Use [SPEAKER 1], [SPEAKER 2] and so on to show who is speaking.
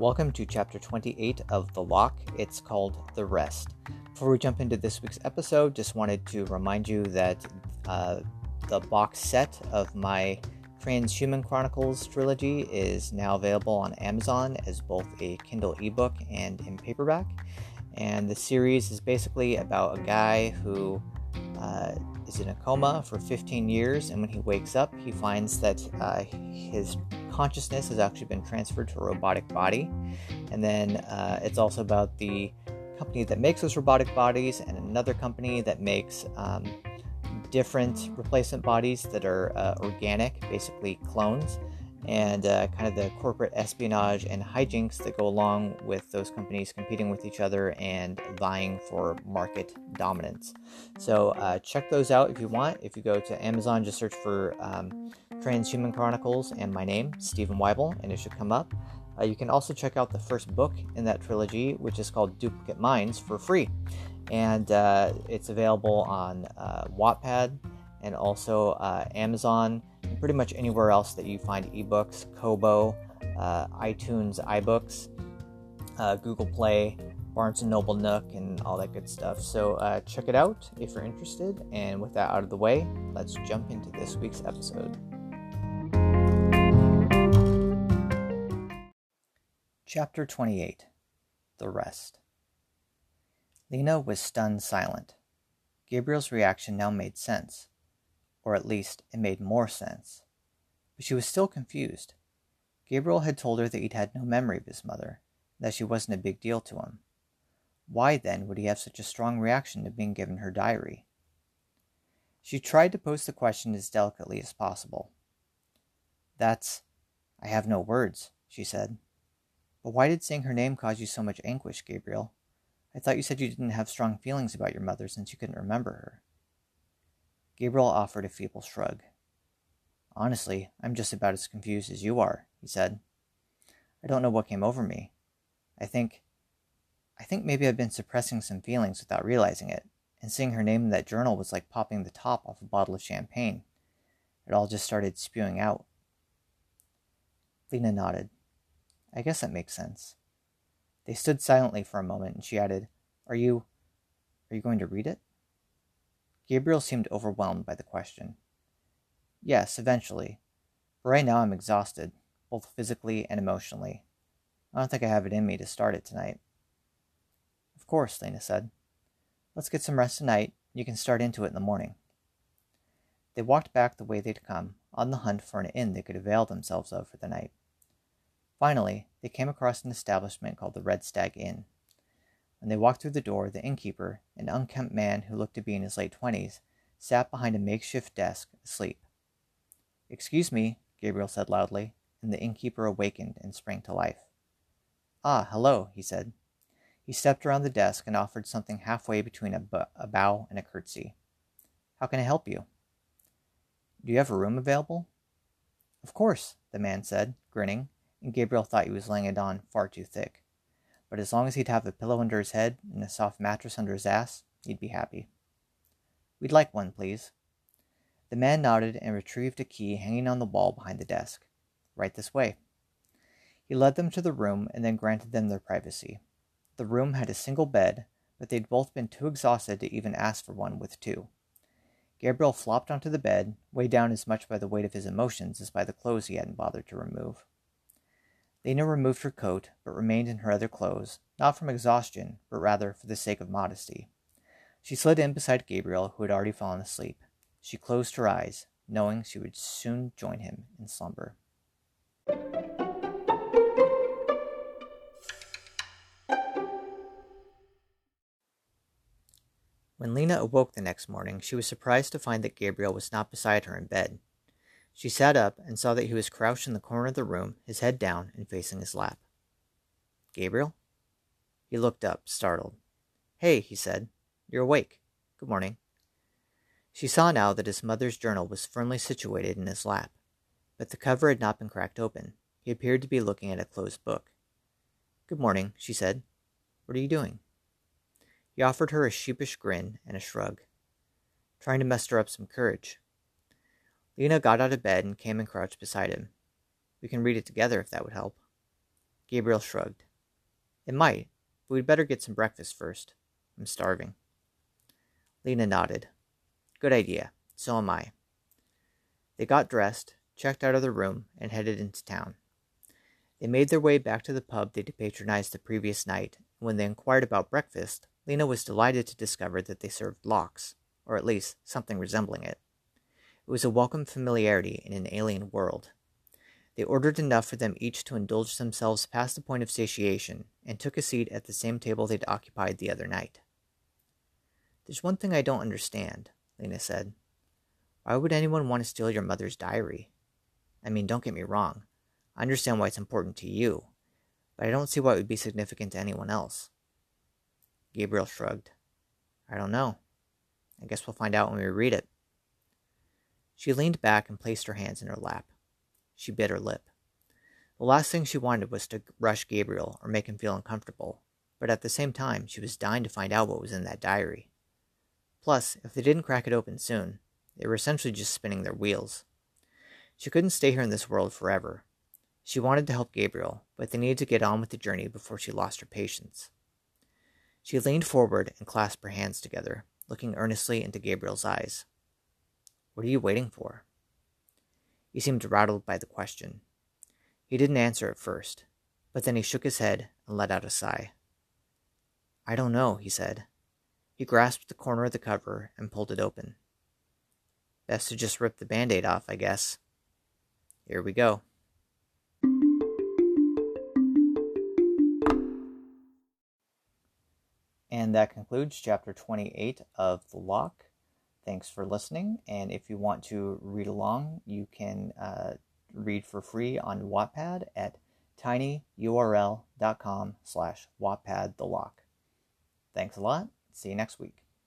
[SPEAKER 1] Welcome to chapter 28 of The Lock. It's called The Rest. Before we jump into this week's episode, just wanted to remind you that uh, the box set of my Transhuman Chronicles trilogy is now available on Amazon as both a Kindle ebook and in paperback. And the series is basically about a guy who uh, is in a coma for 15 years, and when he wakes up, he finds that uh, his consciousness has actually been transferred to a robotic body. And then uh, it's also about the company that makes those robotic bodies and another company that makes um, different replacement bodies that are uh, organic, basically clones and uh, kind of the corporate espionage and hijinks that go along with those companies competing with each other and vying for market dominance. So uh, check those out if you want. If you go to Amazon, just search for um, Transhuman Chronicles and my name, Steven Wyble, and it should come up. Uh, you can also check out the first book in that trilogy, which is called Duplicate Minds, for free. And uh, it's available on uh, Wattpad and also uh, Amazon pretty much anywhere else that you find ebooks, Kobo, uh, iTunes, iBooks, uh, Google Play, Barnes and Noble Nook, and all that good stuff. So uh, check it out if you're interested. And with that out of the way, let's jump into this week's episode. Chapter 28 The Rest. Lena was stunned silent. Gabriel's reaction now made sense or at least it made more sense. But she was still confused. Gabriel had told her that he'd had no memory of his mother, that she wasn't a big deal to him. Why then would he have such a strong reaction to being given her diary? She tried to pose the question as delicately as possible. That's. I have no words, she said. But why did saying her name cause you so much anguish, Gabriel? I thought you said you didn't have strong feelings about your mother since you couldn't remember her. Gabriel offered a feeble shrug. Honestly, I'm just about as confused as you are, he said. I don't know what came over me. I think. I think maybe I've been suppressing some feelings without realizing it, and seeing her name in that journal was like popping the top off a bottle of champagne. It all just started spewing out. Lena nodded. I guess that makes sense. They stood silently for a moment, and she added, Are you. are you going to read it? Gabriel seemed overwhelmed by the question. Yes, eventually. But right now I'm exhausted, both physically and emotionally. I don't think I have it in me to start it tonight. Of course, Lena said. Let's get some rest tonight. You can start into it in the morning. They walked back the way they'd come, on the hunt for an inn they could avail themselves of for the night. Finally, they came across an establishment called the Red Stag Inn. They walked through the door, the innkeeper, an unkempt man who looked to be in his late twenties, sat behind a makeshift desk, asleep. Excuse me, Gabriel said loudly, and the innkeeper awakened and sprang to life. Ah, hello, he said. He stepped around the desk and offered something halfway between a, a bow and a curtsy. How can I help you? Do you have a room available? Of course, the man said, grinning, and Gabriel thought he was laying it on far too thick but as long as he'd have a pillow under his head and a soft mattress under his ass, he'd be happy. We'd like one, please. The man nodded and retrieved a key hanging on the wall behind the desk. Right this way. He led them to the room and then granted them their privacy. The room had a single bed, but they'd both been too exhausted to even ask for one with two. Gabriel flopped onto the bed, weighed down as much by the weight of his emotions as by the clothes he hadn't bothered to remove. Lena removed her coat, but remained in her other clothes, not from exhaustion, but rather for the sake of modesty. She slid in beside Gabriel, who had already fallen asleep. She closed her eyes, knowing she would soon join him in slumber. When Lena awoke the next morning, she was surprised to find that Gabriel was not beside her in bed. She sat up and saw that he was crouched in the corner of the room, his head down and facing his lap. Gabriel? He looked up, startled. Hey, he said. You're awake. Good morning. She saw now that his mother's journal was firmly situated in his lap, but the cover had not been cracked open. He appeared to be looking at a closed book. Good morning, she said. What are you doing? He offered her a sheepish grin and a shrug. Trying to muster up some courage. Lena got out of bed and came and crouched beside him. We can read it together if that would help. Gabriel shrugged. It might, but we'd better get some breakfast first. I'm starving. Lena nodded. Good idea. So am I. They got dressed, checked out of the room, and headed into town. They made their way back to the pub they'd patronized the previous night, and when they inquired about breakfast, Lena was delighted to discover that they served lox, or at least something resembling it. It was a welcome familiarity in an alien world. They ordered enough for them each to indulge themselves past the point of satiation, and took a seat at the same table they'd occupied the other night. There's one thing I don't understand, Lena said. Why would anyone want to steal your mother's diary? I mean, don't get me wrong. I understand why it's important to you, but I don't see why it would be significant to anyone else. Gabriel shrugged. I don't know. I guess we'll find out when we read it. She leaned back and placed her hands in her lap. She bit her lip. The last thing she wanted was to rush Gabriel or make him feel uncomfortable, but at the same time, she was dying to find out what was in that diary. Plus, if they didn't crack it open soon, they were essentially just spinning their wheels. She couldn't stay here in this world forever. She wanted to help Gabriel, but they needed to get on with the journey before she lost her patience. She leaned forward and clasped her hands together, looking earnestly into Gabriel's eyes. What are you waiting for? He seemed rattled by the question. He didn't answer at first, but then he shook his head and let out a sigh. I don't know, he said. He grasped the corner of the cover and pulled it open. Best to just rip the band aid off, I guess. Here we go. And that concludes chapter 28 of The Lock. Thanks for listening. And if you want to read along, you can uh, read for free on Wattpad at tinyurl.com slash Wattpad The Lock. Thanks a lot. See you next week.